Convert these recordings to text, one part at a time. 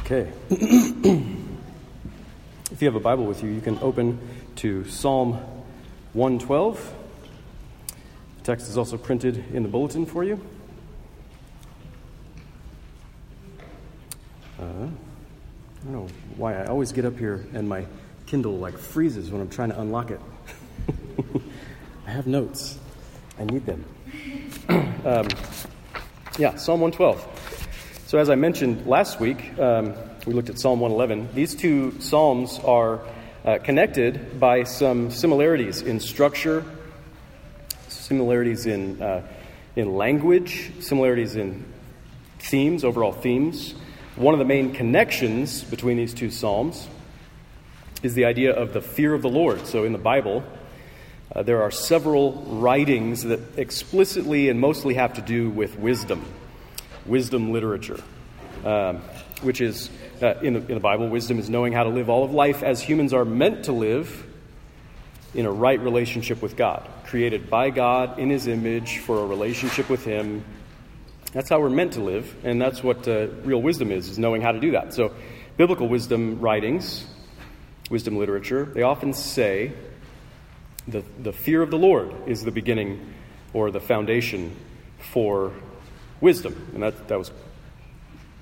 Okay. if you have a Bible with you, you can open to Psalm 112. The text is also printed in the bulletin for you. Uh, I don't know why I always get up here and my Kindle like freezes when I'm trying to unlock it. I have notes. I need them. um, yeah, Psalm 112. So, as I mentioned last week, um, we looked at Psalm 111. These two Psalms are uh, connected by some similarities in structure, similarities in, uh, in language, similarities in themes, overall themes. One of the main connections between these two Psalms is the idea of the fear of the Lord. So, in the Bible, uh, there are several writings that explicitly and mostly have to do with wisdom wisdom literature, um, which is, uh, in, the, in the Bible, wisdom is knowing how to live all of life as humans are meant to live in a right relationship with God, created by God in His image for a relationship with Him. That's how we're meant to live, and that's what uh, real wisdom is, is knowing how to do that. So, biblical wisdom writings, wisdom literature, they often say the, the fear of the Lord is the beginning or the foundation for wisdom. And that, that was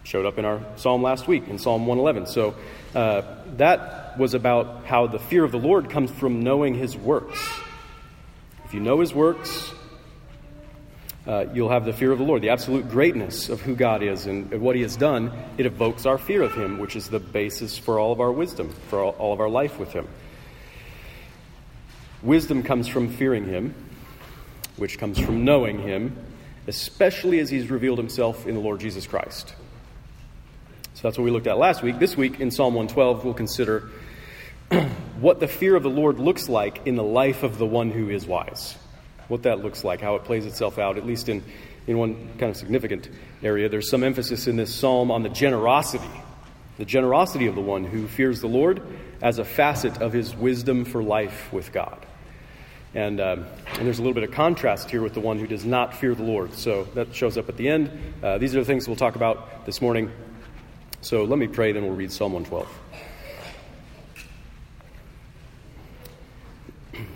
showed up in our psalm last week, in Psalm 111. So uh, that was about how the fear of the Lord comes from knowing his works. If you know his works, uh, you'll have the fear of the Lord, the absolute greatness of who God is and, what he has done. It evokes our fear of him, which is the basis for all of our wisdom, for all, all of our life with him. Wisdom comes from fearing him, which comes from knowing him, especially as he's revealed himself in the Lord Jesus Christ. So that's what we looked at last week. This week in Psalm 112, we'll consider what the fear of the Lord looks like in the life of the one who is wise. What that looks like, how it plays itself out, at least in, in one kind of significant area. There's some emphasis in this psalm on the generosity, the generosity of the one who fears the Lord as a facet of his wisdom for life with God. And, um, and there's a little bit of contrast here with the one who does not fear the Lord. So that shows up at the end. Uh, these are the things we'll talk about this morning. So let me pray, then we'll read Psalm 112.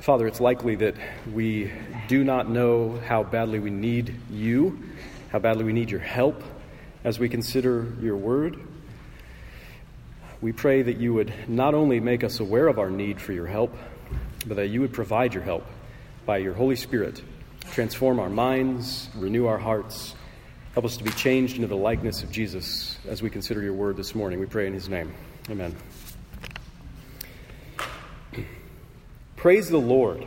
Father, it's likely that we do not know how badly we need you, how badly we need your help as we consider your word. We pray that you would not only make us aware of our need for your help, but that you would provide your help by your Holy Spirit. Transform our minds, renew our hearts, help us to be changed into the likeness of Jesus as we consider your word this morning. We pray in his name. Amen. Praise the Lord.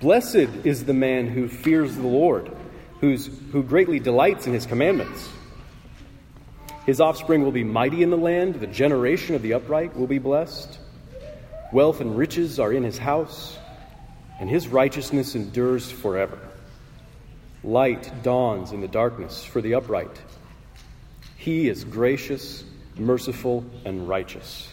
Blessed is the man who fears the Lord, who's, who greatly delights in his commandments. His offspring will be mighty in the land, the generation of the upright will be blessed. Wealth and riches are in his house, and his righteousness endures forever. Light dawns in the darkness for the upright. He is gracious, merciful, and righteous.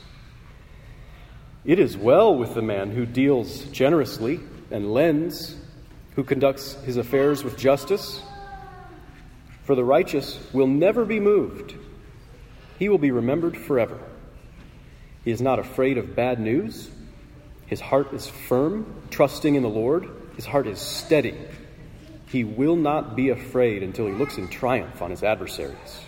It is well with the man who deals generously and lends, who conducts his affairs with justice. For the righteous will never be moved. He will be remembered forever. He is not afraid of bad news. His heart is firm, trusting in the Lord. His heart is steady. He will not be afraid until he looks in triumph on his adversaries.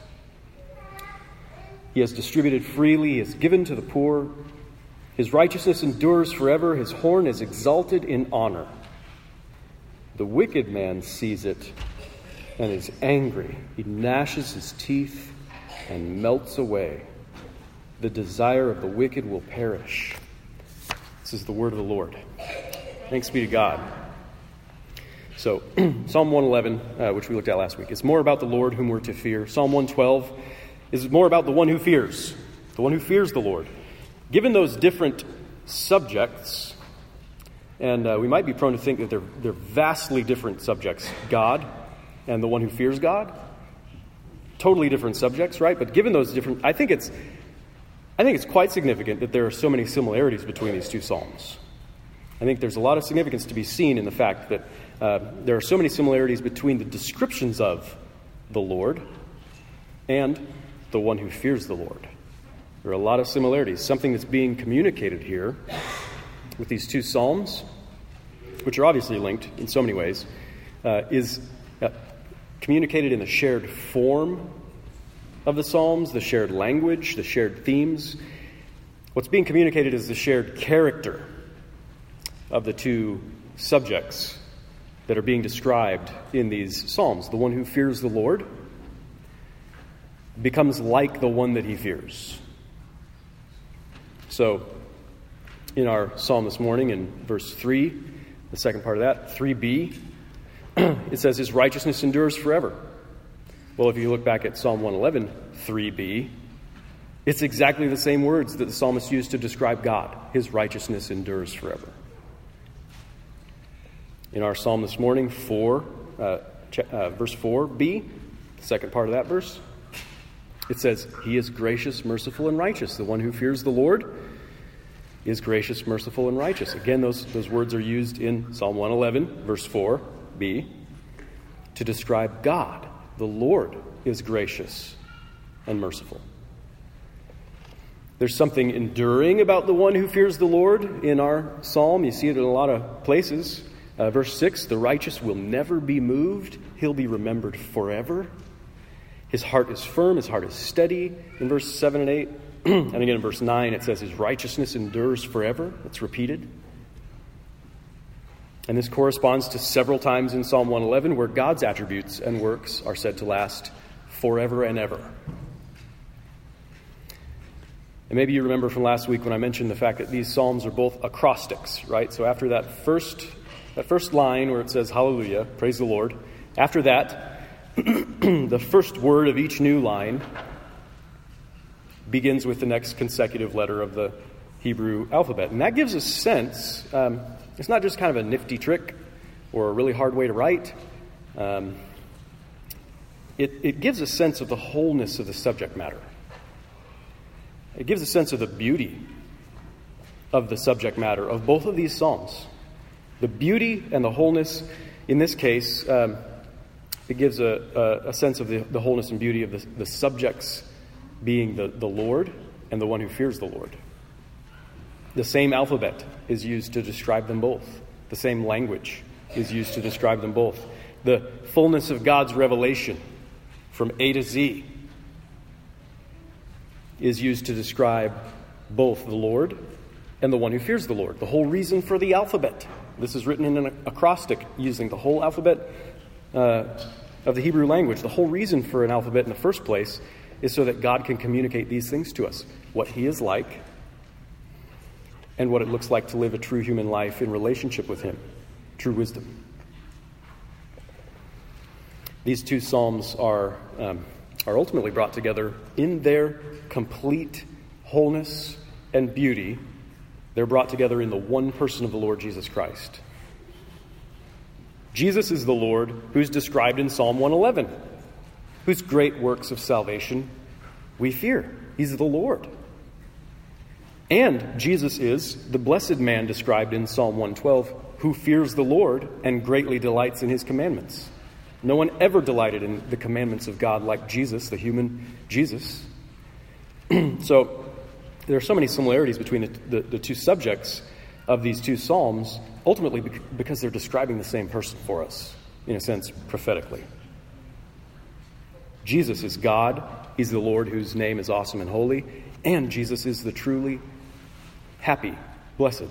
He has distributed freely, he has given to the poor. His righteousness endures forever, his horn is exalted in honor. The wicked man sees it and is angry. He gnashes his teeth and melts away. The desire of the wicked will perish. This is the word of the Lord. Thanks be to God. So, Psalm 111, uh, which we looked at last week, is more about the Lord whom we're to fear. Psalm 112 is more about the one who fears, the one who fears the Lord. Given those different subjects, and uh, we might be prone to think that they're, they're vastly different subjects God and the one who fears God totally different subjects, right? But given those different, I think it's, I think it's quite significant that there are so many similarities between these two psalms. I think there's a lot of significance to be seen in the fact that uh, there are so many similarities between the descriptions of the Lord and the one who fears the Lord. There are a lot of similarities. Something that's being communicated here with these two Psalms, which are obviously linked in so many ways, uh, is uh, communicated in the shared form of the Psalms, the shared language, the shared themes. What's being communicated is the shared character of the two subjects that are being described in these Psalms. The one who fears the Lord becomes like the one that he fears. So, in our psalm this morning, in verse 3, the second part of that, 3b, it says, His righteousness endures forever. Well, if you look back at Psalm 111, 3b, it's exactly the same words that the psalmist used to describe God. His righteousness endures forever. In our psalm this morning, 4, uh, uh, verse 4b, the second part of that verse, it says, He is gracious, merciful, and righteous. The one who fears the Lord is gracious, merciful, and righteous. Again, those, those words are used in Psalm 111, verse 4b, to describe God. The Lord is gracious and merciful. There's something enduring about the one who fears the Lord in our psalm. You see it in a lot of places. Uh, verse 6 The righteous will never be moved, he'll be remembered forever. His heart is firm, his heart is steady in verse 7 and 8. and again in verse 9, it says, His righteousness endures forever. It's repeated. And this corresponds to several times in Psalm 111 where God's attributes and works are said to last forever and ever. And maybe you remember from last week when I mentioned the fact that these psalms are both acrostics, right? So after that first that first line where it says hallelujah, praise the Lord, after that the first word of each new line begins with the next consecutive letter of the Hebrew alphabet. And that gives a sense, um, it's not just kind of a nifty trick or a really hard way to write. Um, it, it gives a sense of the wholeness of the subject matter. It gives a sense of the beauty of the subject matter of both of these Psalms. The beauty and the wholeness, in this case, um, it gives a, a, a sense of the, the, wholeness and beauty of the, the subjects being the, the Lord and the one who fears the Lord. The same alphabet is used to describe them both, the same language is used to describe them both. The fullness of God's revelation from A to Z is used to describe both the Lord and the one who fears the Lord. The whole reason for the alphabet. This is written in an acrostic using the whole alphabet uh, of the Hebrew language. The whole reason for an alphabet in the first place is so that God can communicate these things to us what He is like and what it looks like to live a true human life in relationship with Him, true wisdom. These two Psalms are, um, are ultimately brought together in their complete wholeness and beauty. They're brought together in the one person of the Lord Jesus Christ. Jesus is the Lord who's described in Psalm 111, whose great works of salvation we fear. He's the Lord. And Jesus is the blessed man described in Psalm 112, who fears the Lord and greatly delights in his commandments. No one ever delighted in the commandments of God like Jesus, the human Jesus. so there are so many similarities between the, the, the two subjects of these two Psalms, ultimately because they're describing the same person for us, in a sense, prophetically. Jesus is God, He's the Lord whose name is awesome and holy, and Jesus is the truly happy, blessed,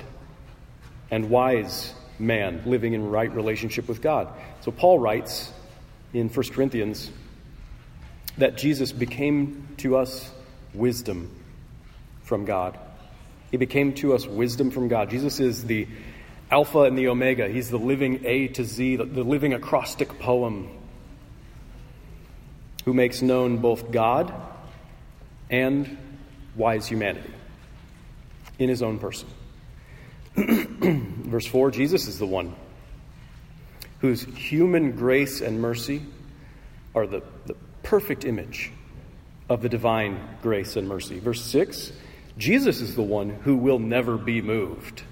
and wise man living in right relationship with God. So Paul writes in 1 Corinthians that Jesus became to us wisdom from God. He became to us wisdom from God. Jesus is the Alpha and the Omega. He's the living A to Z, the, the living acrostic poem who makes known both God and wise humanity in his own person. Verse 4 Jesus is the one whose human grace and mercy are the, the perfect image of the divine grace and mercy. Verse 6 Jesus is the one who will never be moved,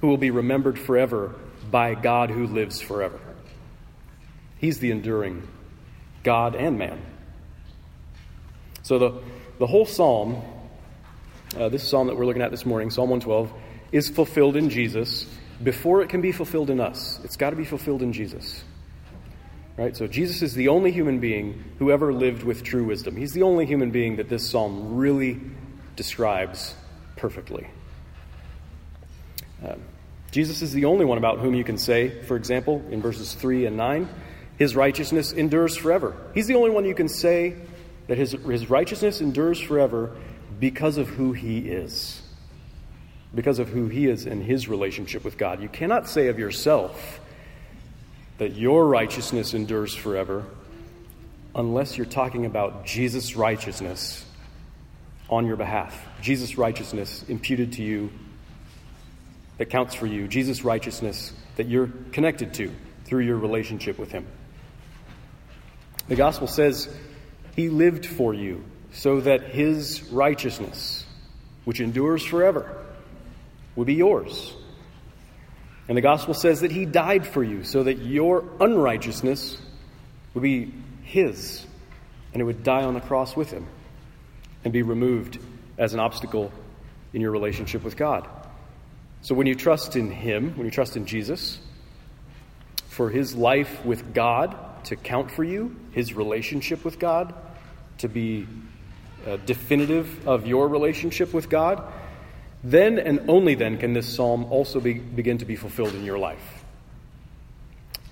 who will be remembered forever by God who lives forever. He's the enduring God and man. So the, the whole psalm, uh, this psalm that we're looking at this morning, Psalm 112, is fulfilled in Jesus before it can be fulfilled in us. It's got to be fulfilled in Jesus. Right? So Jesus is the only human being who ever lived with true wisdom. He's the only human being that this psalm really describes perfectly. Um, Jesus is the only one about whom you can say, for example, in verses 3 and 9, his righteousness endures forever. He's the only one you can say that his, his righteousness endures forever because of who he is. Because of who he is in his relationship with God. You cannot say of yourself that your righteousness endures forever unless you're talking about Jesus' righteousness on your behalf. Jesus' righteousness imputed to you that counts for you. Jesus' righteousness that you're connected to through your relationship with Him. The gospel says He lived for you so that His righteousness, which endures forever, would be yours. And the gospel says that he died for you so that your unrighteousness would be his and it would die on the cross with him and be removed as an obstacle in your relationship with God. So when you trust in him, when you trust in Jesus, for his life with God to count for you, his relationship with God to be uh, definitive of your relationship with God, then and only then can this psalm also be, begin to be fulfilled in your life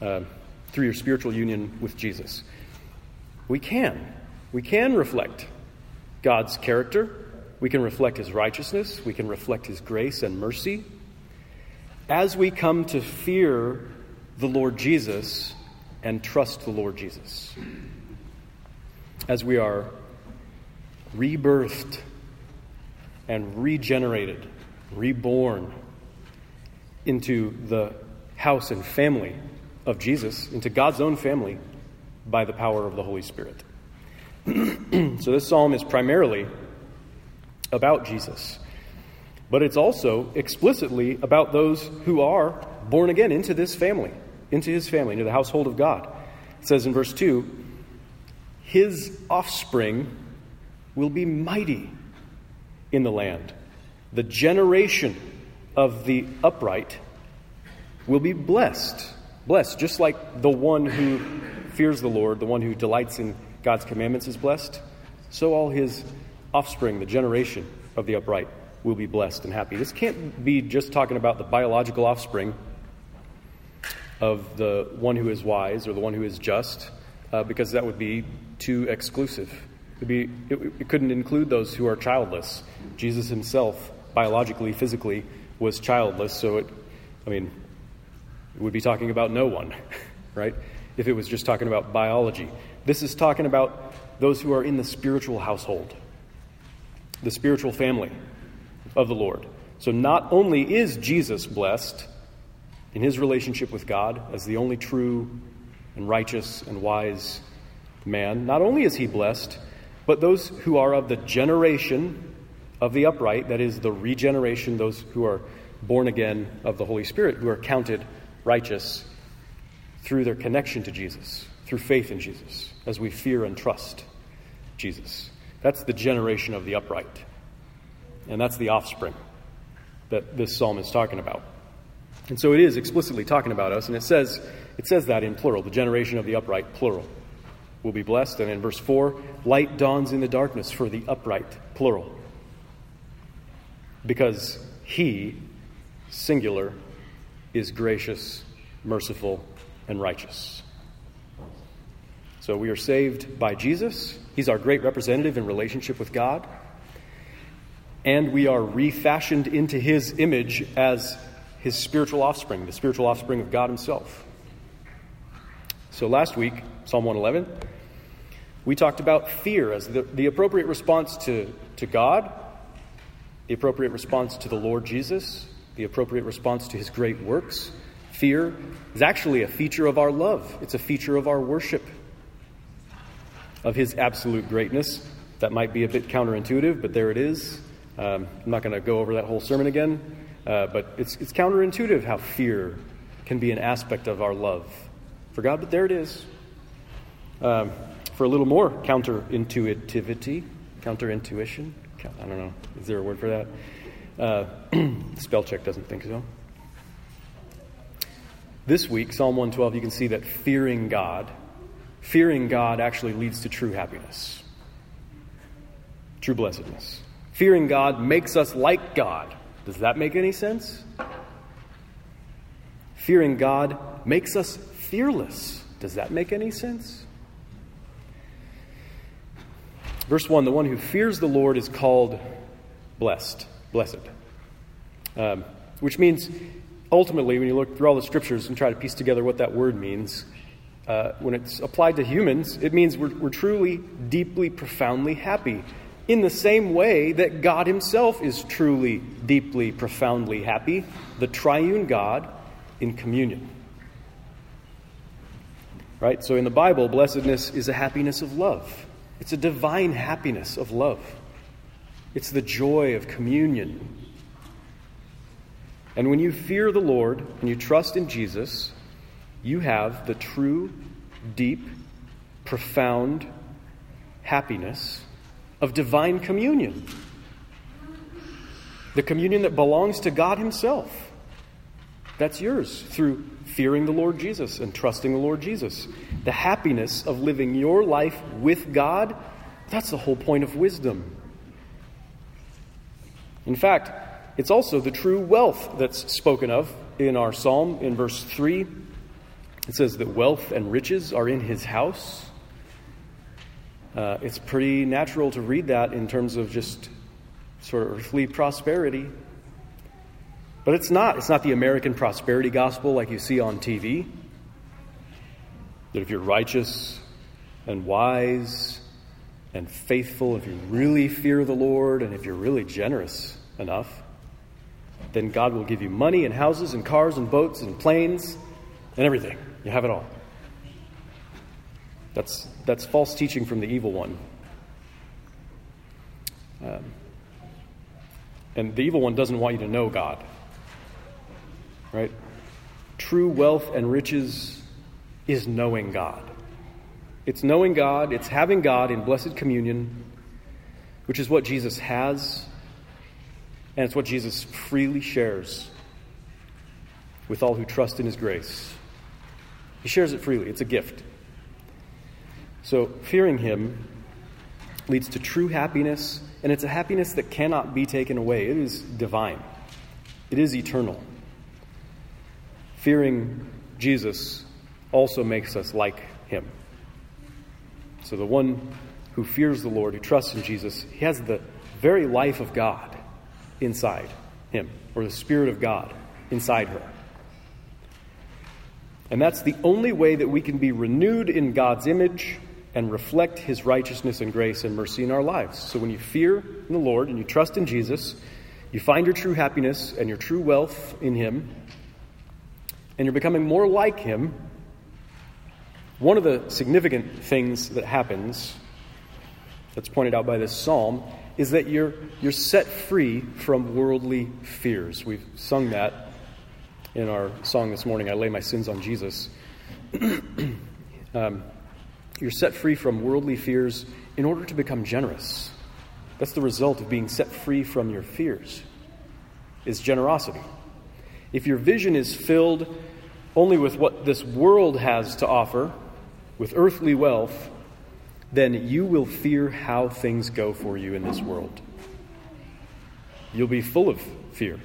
uh, through your spiritual union with Jesus. We can. We can reflect God's character. We can reflect his righteousness. We can reflect his grace and mercy. As we come to fear the Lord Jesus and trust the Lord Jesus. As we are rebirthed and regenerated, reborn into the house and family of Jesus, into God's own family by the power of the Holy Spirit. so this psalm is primarily about Jesus, but it's also explicitly about those who are born again into this family, into his family, into the household of God. It says in verse 2 His offspring will be mighty in the land. The generation of the upright will be blessed. Blessed, just like the one who fears the Lord, the one who delights in God's commandments is blessed, so all his offspring, the generation of the upright, will be blessed and happy. This can't be just talking about the biological offspring of the one who is wise or the one who is just, uh, because that would be too exclusive. Be, it, it couldn't include those who are childless. Jesus himself, biologically, physically, was childless, so it, I mean, it would be talking about no one, right? If it was just talking about biology. This is talking about those who are in the spiritual household, the spiritual family of the Lord. So not only is Jesus blessed in his relationship with God as the only true and righteous and wise man, not only is he blessed, but those who are of the generation of the upright, that is, the regeneration, those who are born again of the Holy Spirit, who are counted righteous through their connection to Jesus, through faith in Jesus, as we fear and trust Jesus. That's the generation of the upright. And that's the offspring that this psalm is talking about. And so it is explicitly talking about us, and it says, it says that in plural, the generation of the upright, plural will be blessed. And in verse 4, light dawns in the darkness for the upright, plural. Because he, singular, is gracious, merciful, and righteous. So we are saved by Jesus. He's our great representative in relationship with God. And we are refashioned into his image as his spiritual offspring, the spiritual offspring of God himself. So last week, Psalm 111, we talked about fear as the, the appropriate response to, to God, the appropriate response to the Lord Jesus, the appropriate response to his great works. Fear is actually a feature of our love, it's a feature of our worship, of his absolute greatness. That might be a bit counterintuitive, but there it is. Um, I'm not going to go over that whole sermon again, uh, but it's, it's counterintuitive how fear can be an aspect of our love for God, but there it is. Um, for a little more counterintuitivity, counterintuition. I don't know. Is there a word for that? Uh, spell check doesn't think so. This week, Psalm 112, you can see that fearing God, fearing God actually leads to true happiness, true blessedness. Fearing God makes us like God. Does that make any sense? Fearing God makes us fearless. Does that make any sense? Verse 1 The one who fears the Lord is called blessed. Blessed. Um, which means, ultimately, when you look through all the scriptures and try to piece together what that word means, uh, when it's applied to humans, it means we're, we're truly, deeply, profoundly happy. In the same way that God Himself is truly, deeply, profoundly happy, the triune God in communion. Right? So in the Bible, blessedness is a happiness of love. It's a divine happiness of love. It's the joy of communion. And when you fear the Lord and you trust in Jesus, you have the true, deep, profound happiness of divine communion. The communion that belongs to God Himself. That's yours through fearing the Lord Jesus and trusting the Lord Jesus. The happiness of living your life with God, that's the whole point of wisdom. In fact, it's also the true wealth that's spoken of in our psalm in verse 3. It says that wealth and riches are in his house. Uh, it's pretty natural to read that in terms of just sort of earthly prosperity. But it's not. It's not the American prosperity gospel like you see on TV. That if you're righteous and wise and faithful, if you really fear the Lord, and if you're really generous enough, then God will give you money and houses and cars and boats and planes and everything. You have it all. That's, that's false teaching from the evil one. Um, and the evil one doesn't want you to know God. Right? True wealth and riches is knowing God. It's knowing God, it's having God in blessed communion, which is what Jesus has, and it's what Jesus freely shares with all who trust in his grace. He shares it freely, it's a gift. So, fearing him leads to true happiness, and it's a happiness that cannot be taken away. It is divine, it is eternal. Fearing Jesus also makes us like him. So the one who fears the Lord, who trusts in Jesus, he has the very life of God inside him, or the Spirit of God inside her. And that's the only way that we can be renewed in God's image and reflect his righteousness and grace and mercy in our lives. So when you fear the Lord and you trust in Jesus, you find your true happiness and your true wealth in him, and you're becoming more like him, one of the significant things that happens, that's pointed out by this psalm, is that you're, you're set free from worldly fears. We've sung that in our song this morning, I Lay My Sins on Jesus. um, you're set free from worldly fears in order to become generous. That's the result of being set free from your fears, is generosity. If your vision is filled only with what this world has to offer, with earthly wealth, then you will fear how things go for you in this world. You'll be full of fear.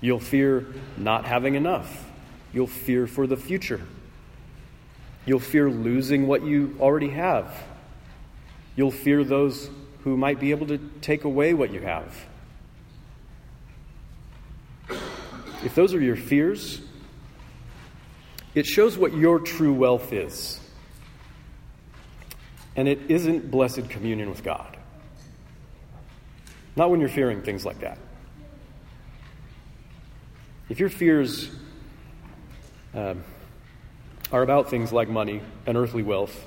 You'll fear not having enough. You'll fear for the future. You'll fear losing what you already have. You'll fear those who might be able to take away what you have. If those are your fears, it shows what your true wealth is. And it isn't blessed communion with God. Not when you're fearing things like that. If your fears um, are about things like money and earthly wealth,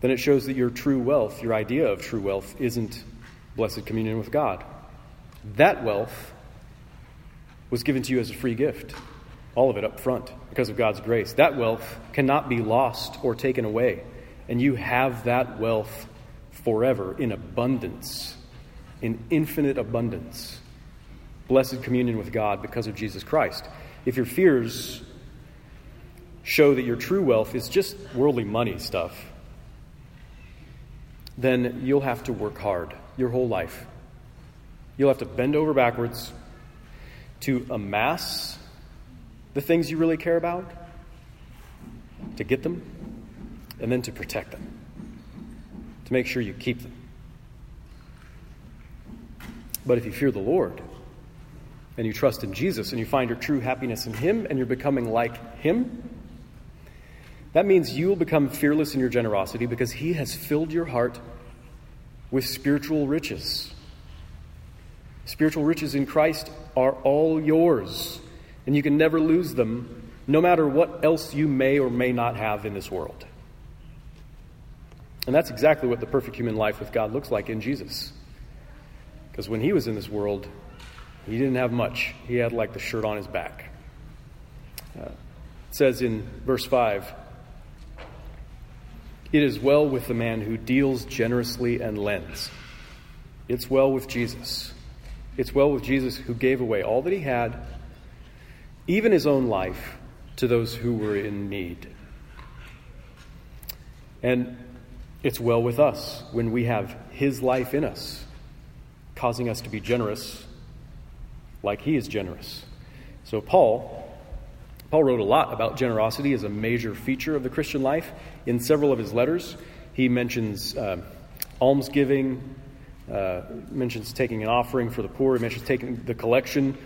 then it shows that your true wealth, your idea of true wealth, isn't blessed communion with God. That wealth was given to you as a free gift all of it up front because of God's grace. That wealth cannot be lost or taken away. and you have that wealth forever in abundance, in infinite abundance. Blessed communion with God because of Jesus Christ. If your fears show that your true wealth is just worldly money stuff, then you'll have to work hard your whole life. You'll have to bend over backwards to amass the things you really care about, to get them, and then to protect them, to make sure you keep them. But if you fear the Lord, and you trust in Jesus, and you find your true happiness in Him, and you're becoming like Him, that means you will become fearless in your generosity because He has filled your heart with spiritual riches. Spiritual riches in Christ are all yours, and you can never lose them, no matter what else you may or may not have in this world. And that's exactly what the perfect human life with God looks like in Jesus. Because when he was in this world, he didn't have much. He had like the shirt on his back. Uh, it says in verse 5 It is well with the man who deals generously and lends. It's well with Jesus. It's well with Jesus who gave away all that he had, even his own life, to those who were in need. And it's well with us when we have his life in us, causing us to be generous like he is generous. So, Paul. Paul wrote a lot about generosity as a major feature of the Christian life. In several of his letters, he mentions uh, almsgiving, uh, mentions taking an offering for the poor. He mentions taking the collection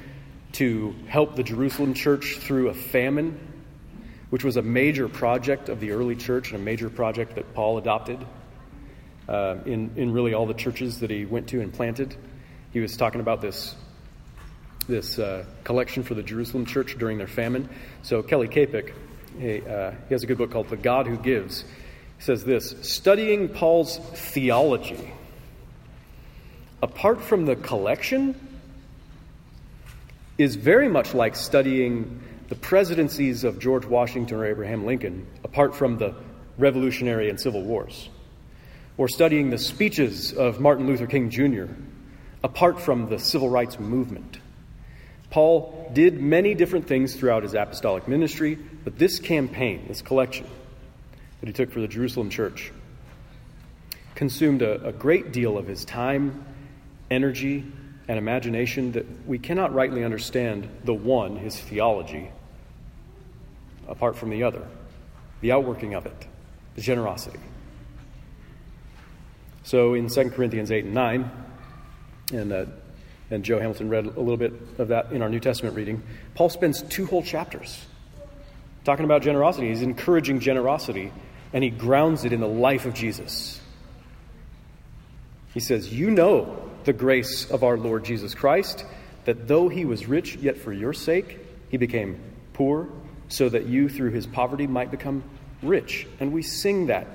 to help the Jerusalem church through a famine, which was a major project of the early church and a major project that Paul adopted uh, in, in really all the churches that he went to and planted. He was talking about this, this uh, collection for the Jerusalem church during their famine. So, Kelly Kapic, he, uh, he has a good book called The God Who Gives. He says this Studying Paul's theology apart from the collection, is very much like studying the presidencies of George Washington or Abraham Lincoln, apart from the Revolutionary and Civil Wars, or studying the speeches of Martin Luther King Jr., apart from the Civil Rights Movement. Paul did many different things throughout his apostolic ministry, but this campaign, this collection that he took for the Jerusalem church, consumed a, a great deal of his time energy, and imagination that we cannot rightly understand the one, his theology, apart from the other, the outworking of it, the generosity. So in 2 Corinthians 8 and 9, and, uh, and Joe Hamilton read a little bit of that in our New Testament reading, Paul spends two whole chapters talking about generosity. He's encouraging generosity, and he grounds it in the life of Jesus. He says, You know the grace of our Lord Jesus Christ, that though he was rich, yet for your sake he became poor, so that you through his poverty might become rich. And we sing that.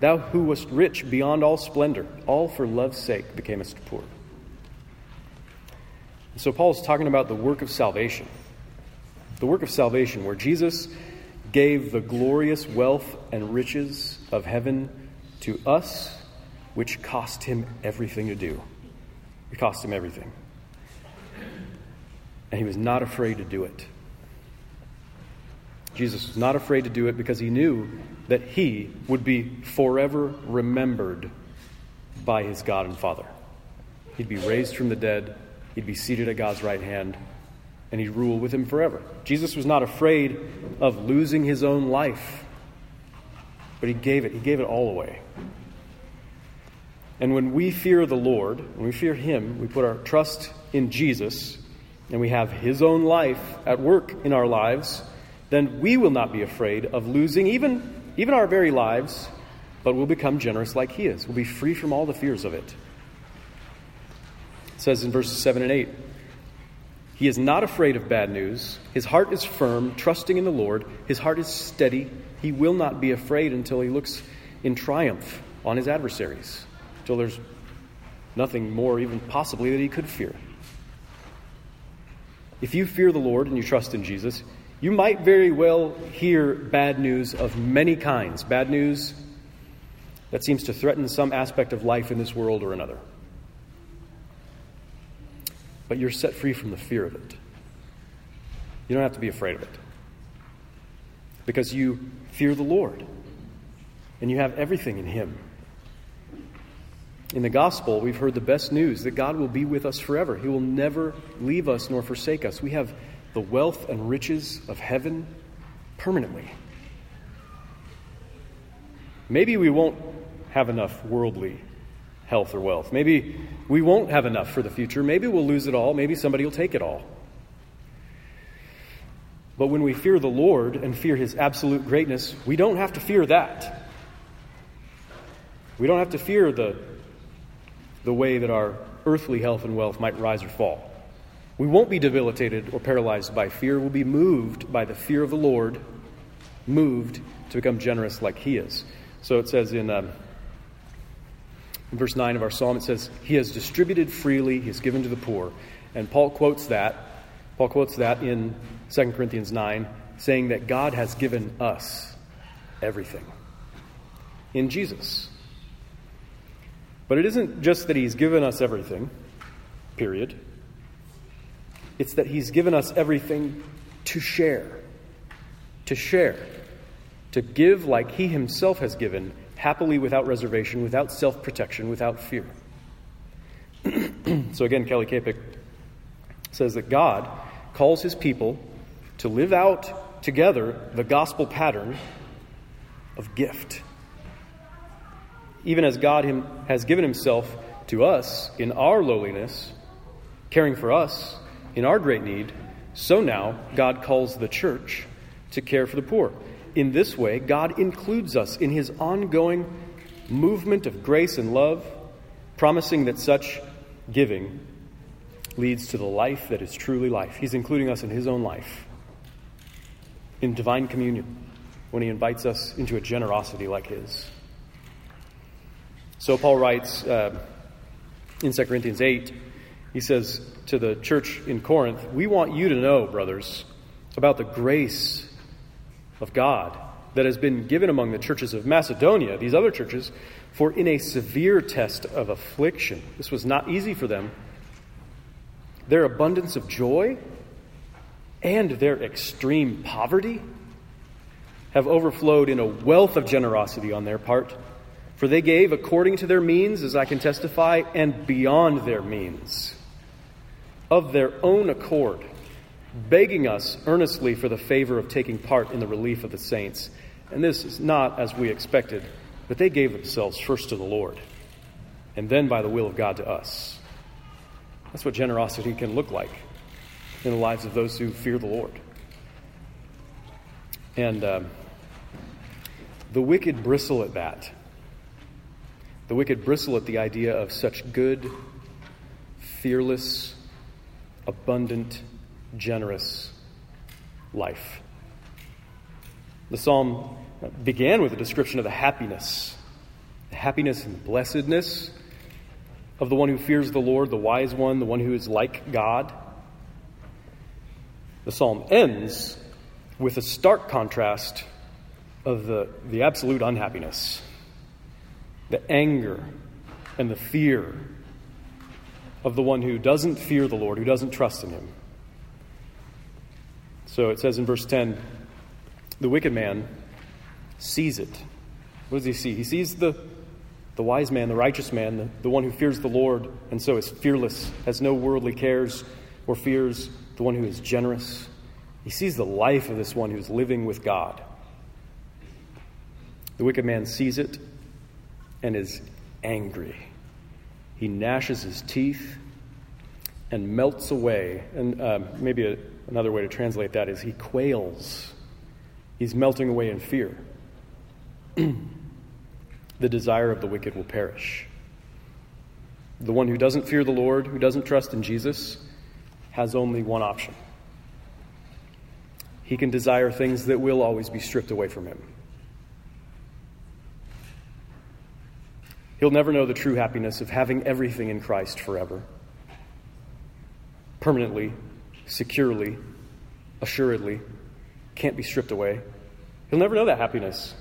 Thou who wast rich beyond all splendor, all for love's sake becamest poor. So Paul's talking about the work of salvation. The work of salvation, where Jesus gave the glorious wealth and riches of heaven to us which cost him everything to do. It cost him everything. And he was not afraid to do it. Jesus was not afraid to do it because he knew that he would be forever remembered by his God and Father. He'd be raised from the dead, he'd be seated at God's right hand, and he'd rule with him forever. Jesus was not afraid of losing his own life, but he gave it, he gave it all away. And when we fear the Lord, when we fear Him, we put our trust in Jesus, and we have His own life at work in our lives, then we will not be afraid of losing even, even our very lives, but we'll become generous like He is. We'll be free from all the fears of it. It says in verses 7 and 8 He is not afraid of bad news. His heart is firm, trusting in the Lord. His heart is steady. He will not be afraid until he looks in triumph on his adversaries till there's nothing more, even possibly, that he could fear. If you fear the Lord and you trust in Jesus, You might very well hear bad news of many kinds, bad news that seems to threaten some aspect of life in this world or another. But you're set free from the fear of it. You don't have to be afraid of it. Because you fear the Lord and you have everything in Him. In the gospel, we've heard the best news that God will be with us forever. He will never leave us nor forsake us. We have the wealth and riches of heaven permanently. Maybe we won't have enough worldly health or wealth. Maybe we won't have enough for the future. Maybe we'll lose it all. Maybe somebody will take it all. But when we fear the Lord and fear his absolute greatness, we don't have to fear that. We don't have to fear the the way that our earthly health and wealth might rise or fall. We won't be debilitated or paralyzed by fear. We'll be moved by the fear of the Lord, moved to become generous like He is. So it says in, um, in verse 9 of our psalm, it says, He has distributed freely, He has given to the poor. And Paul quotes that. Paul quotes that in 2 Corinthians 9, saying that God has given us everything in Jesus. But it isn't just that He's given us everything, period. It's that He's given us everything to share. To share. To give like He Himself has given, happily without reservation, without self protection, without fear. so again, Kelly Kapic says that God calls His people to live out together the gospel pattern of gift even as God him, has given himself to us in our lowliness, caring for us in our great need, so now God calls the church to care for the poor. In this way, God includes us in his ongoing movement of grace and love, promising that such giving leads to the life that is truly life. He's including us in his own life, in divine communion, when he invites us into a generosity like his. So Paul writes uh, in 2 Corinthians 8, he says to the church in Corinth, We want you to know, brothers, about the grace of God that has been given among the churches of Macedonia, these other churches, for in a severe test of affliction, this was not easy for them, their abundance of joy and their extreme poverty have overflowed in a wealth of generosity on their part for they gave according to their means, as I can testify, and beyond their means, of their own accord, begging us earnestly for the favor of taking part in the relief of the saints. And this is not as we expected, but they gave themselves first to the Lord, and then by the will of God to us. That's what generosity can look like in the lives of those who fear the Lord. And um, the wicked bristle at that. The wicked bristle at the idea of such good, fearless, abundant, generous life. The psalm began with a description of the happiness, the happiness and blessedness of the one who fears the Lord, the wise one, the one who is like God. The psalm ends with a stark contrast of the, the absolute unhappiness the anger and the fear of the one who doesn't fear the Lord, who doesn't trust in him. So it says in verse 10 the wicked man sees it. What does he see? He sees the, the wise man, the righteous man, the, the one who fears the Lord, and so is fearless, has no worldly cares or fears, the one who is generous. He sees the life of this one who's living with God. The wicked man sees it and is angry. He gnashes his teeth and melts away. And um, maybe a, another way to translate that is he quails. He's melting away in fear. the desire of the wicked will perish. The one who doesn't fear the Lord, who doesn't trust in Jesus, has only one option. He can desire things that will always be stripped away from him. He'll never know the true happiness of having everything in Christ forever, permanently, securely, assuredly. can't be stripped away. He'll never know that happiness,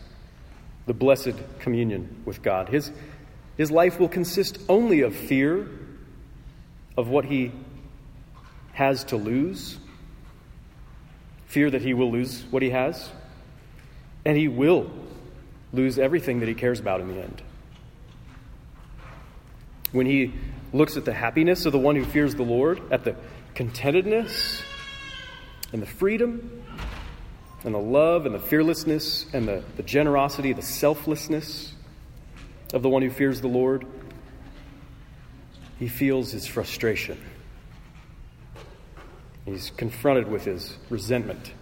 the blessed communion with God. His, his life will consist only of fear of what he has to lose, fear that he will lose what he has, and he will lose everything that he cares about in the end. When he looks at the happiness of the one who fears the Lord, at the contentedness and the freedom and the love and the fearlessness and the, the generosity, the selflessness of the one who fears the Lord, he feels his frustration. He's confronted with his resentment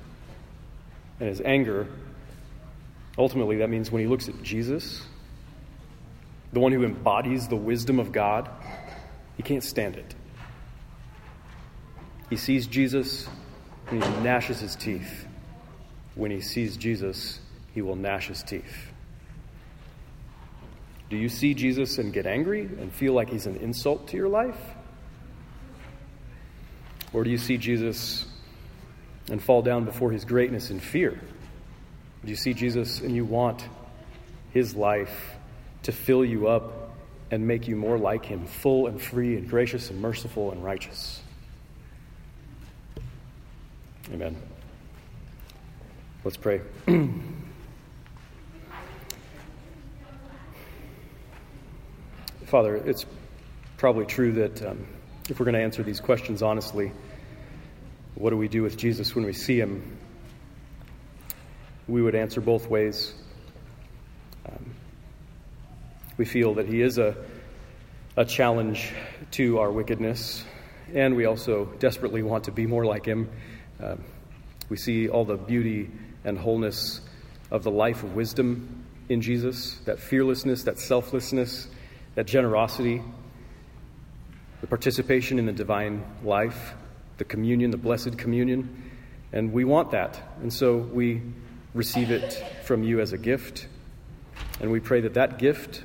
and his anger. Ultimately, that means when he looks at Jesus, the one who embodies the wisdom of God, he can't stand it. He sees Jesus and he gnashes his teeth. When he sees Jesus, he will gnash his teeth. Do you see Jesus and get angry and feel like he's an insult to your life? Or do you see Jesus and fall down before his greatness in fear? Do you see Jesus and you want his life to fill you up and make you more like him, full and free and gracious and merciful and righteous? Amen. Let's pray. Father, it's probably true that um, if we're going to answer these questions honestly, what do we do with Jesus when we see him? We would answer both ways. We feel that he is a, a challenge to our wickedness, and we also desperately want to be more like him. Um, we see all the beauty and wholeness of the life of wisdom in Jesus, that fearlessness, that selflessness, that generosity, the participation in the divine life, the communion, the blessed communion. And we want that. And so we receive it from you as a gift. And we pray that that gift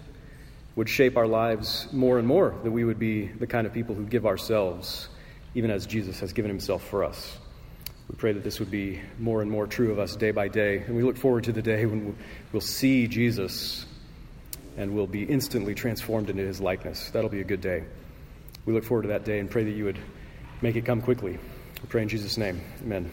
would shape our lives more and more, that we would be the kind of people who give ourselves, even as Jesus has given himself for us. We pray that this would be more and more true of us day by day. And we look forward to the day when we'll see Jesus and we'll be instantly transformed into his likeness. That'll be a good day. We look forward to that day and pray that you would make it come quickly. We pray in Jesus' name. Amen.